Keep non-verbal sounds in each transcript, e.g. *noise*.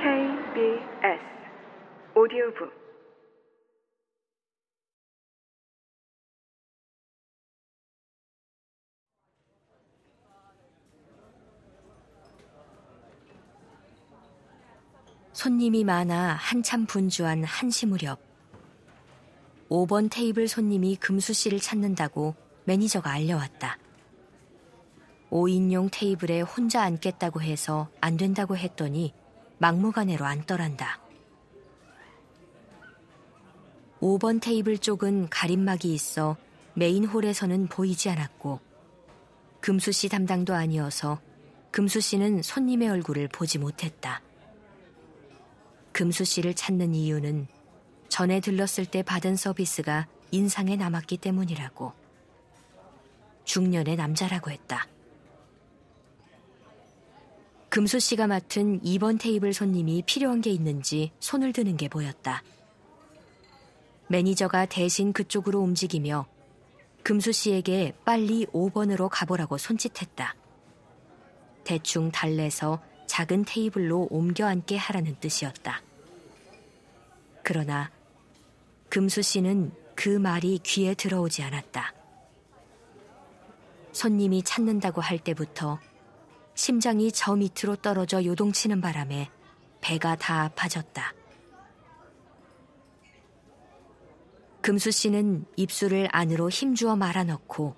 KBS 오디오북 손님이 많아 한참 분주한 한시 무렵 5번 테이블 손님이 금수 씨를 찾는다고 매니저가 알려왔다. 5인용 테이블에 혼자 앉겠다고 해서 안 된다고 했더니 막무가내로 앉더란다. 5번 테이블 쪽은 가림막이 있어 메인 홀에서는 보이지 않았고 금수 씨 담당도 아니어서 금수 씨는 손님의 얼굴을 보지 못했다. 금수 씨를 찾는 이유는 전에 들렀을 때 받은 서비스가 인상에 남았기 때문이라고. 중년의 남자라고 했다. 금수 씨가 맡은 2번 테이블 손님이 필요한 게 있는지 손을 드는 게 보였다. 매니저가 대신 그쪽으로 움직이며 금수 씨에게 빨리 5번으로 가보라고 손짓했다. 대충 달래서 작은 테이블로 옮겨 앉게 하라는 뜻이었다. 그러나 금수 씨는 그 말이 귀에 들어오지 않았다. 손님이 찾는다고 할 때부터 심장이 저 밑으로 떨어져 요동치는 바람에 배가 다 아파졌다. 금수 씨는 입술을 안으로 힘주어 말아넣고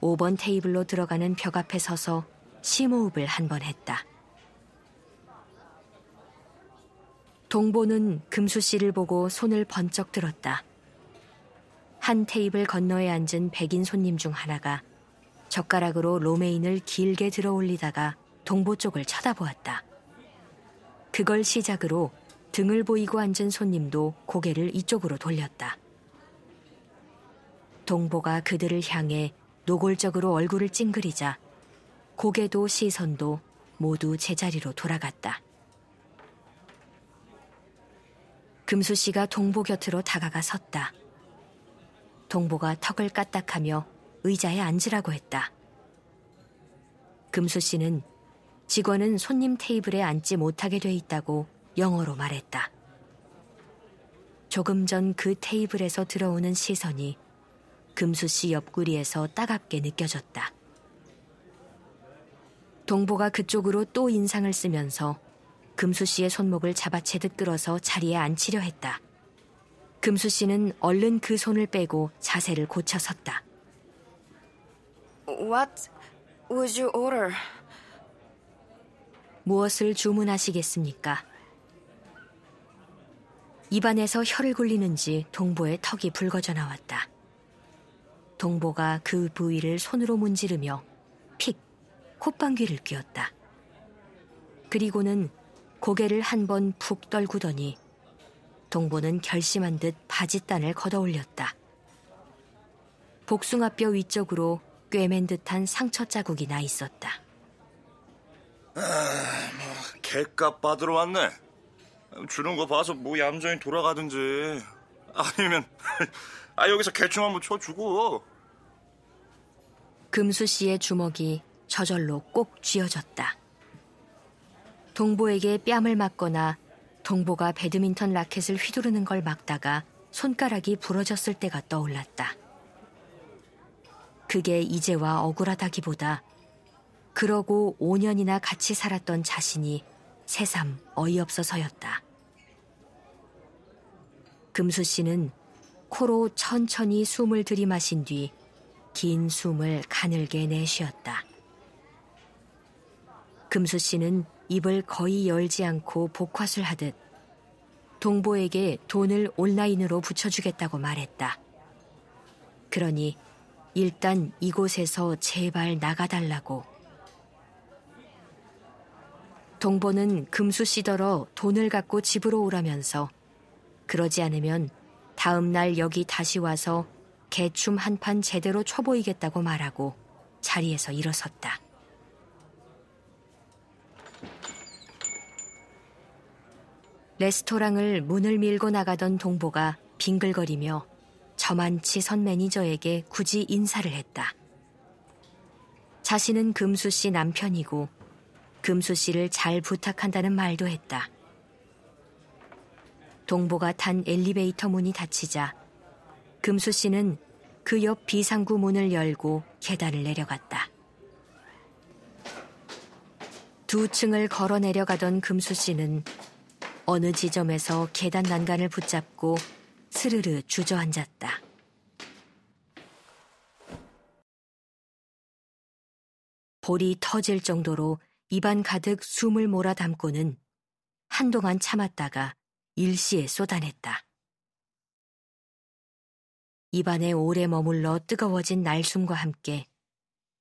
5번 테이블로 들어가는 벽 앞에 서서 심호흡을 한 번 했다. 동보는 금수 씨를 보고 손을 번쩍 들었다. 한 테이블 건너에 앉은 백인 손님 중 하나가 젓가락으로 로메인을 길게 들어 올리다가 동보 쪽을 쳐다보았다. 그걸 시작으로 등을 보이고 앉은 손님도 고개를 이쪽으로 돌렸다. 동보가 그들을 향해 노골적으로 얼굴을 찡그리자 고개도 시선도 모두 제자리로 돌아갔다. 금수 씨가 동보 곁으로 다가가 섰다. 동보가 턱을 까딱하며 의자에 앉으라고 했다. 금수 씨는 직원은 손님 테이블에 앉지 못하게 돼 있다고 영어로 말했다. 조금 전 그 테이블에서 들어오는 시선이 금수 씨 옆구리에서 따갑게 느껴졌다. 동보가 그쪽으로 또 인상을 쓰면서 금수 씨의 손목을 잡아채듯 끌어서 자리에 앉히려 했다. 금수 씨는 얼른 그 손을 빼고 자세를 고쳐 섰다. What would you order? 무엇을 주문하시겠습니까? 입안에서 혀를 굴리는지 동보의 턱이 붉어져 나왔다. 동보가 그 부위를 손으로 문지르며 픽 콧방귀를 뀌었다. 그리고는 고개를 한 번 푹 떨구더니 동보는 결심한 듯 바짓단을 걷어 올렸다. 복숭아뼈 위쪽으로 꿰맨 듯한 상처 자국이 나 있었다. 아, 뭐, 개값 받으러 왔네. 주는 거 봐서 뭐 얌전히 돌아가든지. 아니면, *laughs* 아, 여기서 개충 한번 쳐주고. 금수 씨의 주먹이 저절로 꼭 쥐어졌다. 동보에게 뺨을 맞거나 동보가 배드민턴 라켓을 휘두르는 걸 막다가 손가락이 부러졌을 때가 떠올랐다. 그게 이제와 억울하다기보다 그러고 5년이나 같이 살았던 자신이 새삼 어이없어서였다. 금수 씨는 코로 천천히 숨을 들이마신 뒤 긴 숨을 가늘게 내쉬었다. 금수 씨는 입을 거의 열지 않고 복화술 하듯 동보에게 돈을 온라인으로 붙여주겠다고 말했다. 그러니 일단 이곳에서 제발 나가달라고. 동보는 금수 씨더러 돈을 갖고 집으로 오라면서 그러지 않으면 다음 날 여기 다시 와서 개춤 한 판 제대로 쳐보이겠다고 말하고 자리에서 일어섰다. 레스토랑을 문을 밀고 나가던 동보가 빙글거리며 저만치 선 매니저에게 굳이 인사를 했다. 자신은 금수 씨 남편이고 금수 씨를 잘 부탁한다는 말도 했다. 동보가 탄 엘리베이터 문이 닫히자 금수 씨는 그 옆 비상구 문을 열고 계단을 내려갔다. 두 층을 걸어 내려가던 금수 씨는 어느 지점에서 계단 난간을 붙잡고 스르르 주저앉았다. 볼이 터질 정도로 입안 가득 숨을 몰아담고는 한동안 참았다가 일시에 쏟아냈다. 입안에 오래 머물러 뜨거워진 날숨과 함께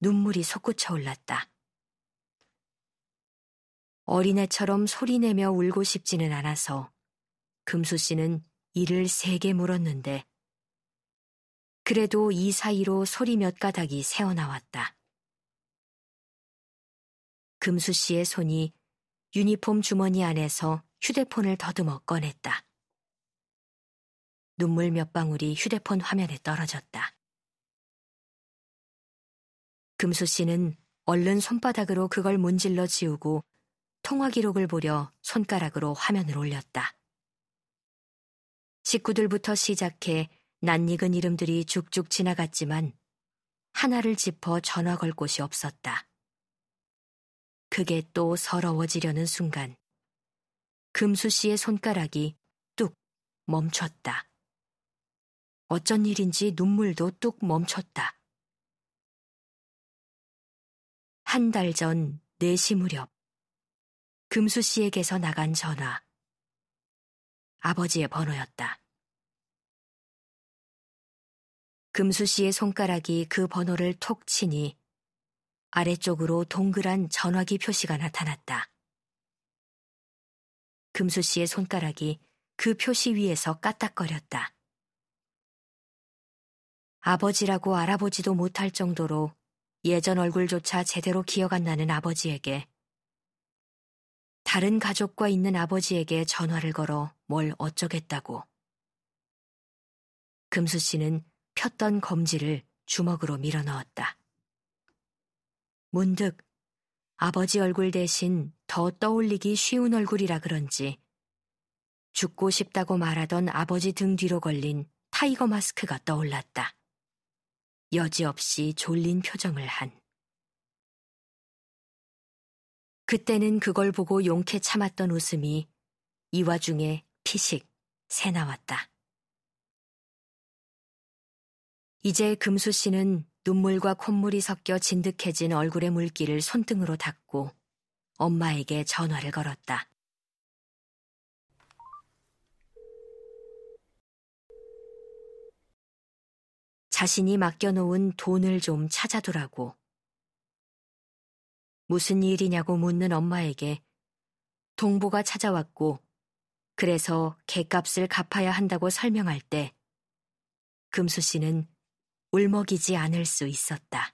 눈물이 솟구쳐 올랐다. 어린애처럼 소리내며 울고 싶지는 않아서 금수 씨는 이를 세게 물었는데 그래도 이 사이로 소리 몇 가닥이 새어나왔다. 금수 씨의 손이 유니폼 주머니 안에서 휴대폰을 더듬어 꺼냈다. 눈물 몇 방울이 휴대폰 화면에 떨어졌다. 금수 씨는 얼른 손바닥으로 그걸 문질러 지우고 통화 기록을 보려 손가락으로 화면을 올렸다. 식구들부터 시작해 낯익은 이름들이 쭉쭉 지나갔지만 하나를 짚어 전화 걸 곳이 없었다. 그게 또 서러워지려는 순간 금수 씨의 손가락이 뚝 멈췄다. 어쩐 일인지 눈물도 뚝 멈췄다. 한 달 전 4시 무렵 금수 씨에게서 나간 전화. 아버지의 번호였다. 금수 씨의 손가락이 그 번호를 톡 치니 아래쪽으로 동그란 전화기 표시가 나타났다. 금수 씨의 손가락이 그 표시 위에서 까딱거렸다. 아버지라고 알아보지도 못할 정도로 예전 얼굴조차 제대로 기억 안 나는 아버지에게 다른 가족과 있는 아버지에게 전화를 걸어 뭘 어쩌겠다고. 금수 씨는 폈던 검지를 주먹으로 밀어 넣었다. 문득 아버지 얼굴 대신 더 떠올리기 쉬운 얼굴이라 그런지 죽고 싶다고 말하던 아버지 등 뒤로 걸린 타이거 마스크가 떠올랐다. 여지없이 졸린 표정을 한. 그때는 그걸 보고 용케 참았던 웃음이 이 와중에 피식 새 나왔다. 이제 금수 씨는 눈물과 콧물이 섞여 진득해진 얼굴의 물기를 손등으로 닦고 엄마에게 전화를 걸었다. 자신이 맡겨놓은 돈을 좀 찾아두라고. 무슨 일이냐고 묻는 엄마에게 동보가 찾아왔고 그래서 개값을 갚아야 한다고 설명할 때 금수 씨는 울먹이지 않을 수 있었다.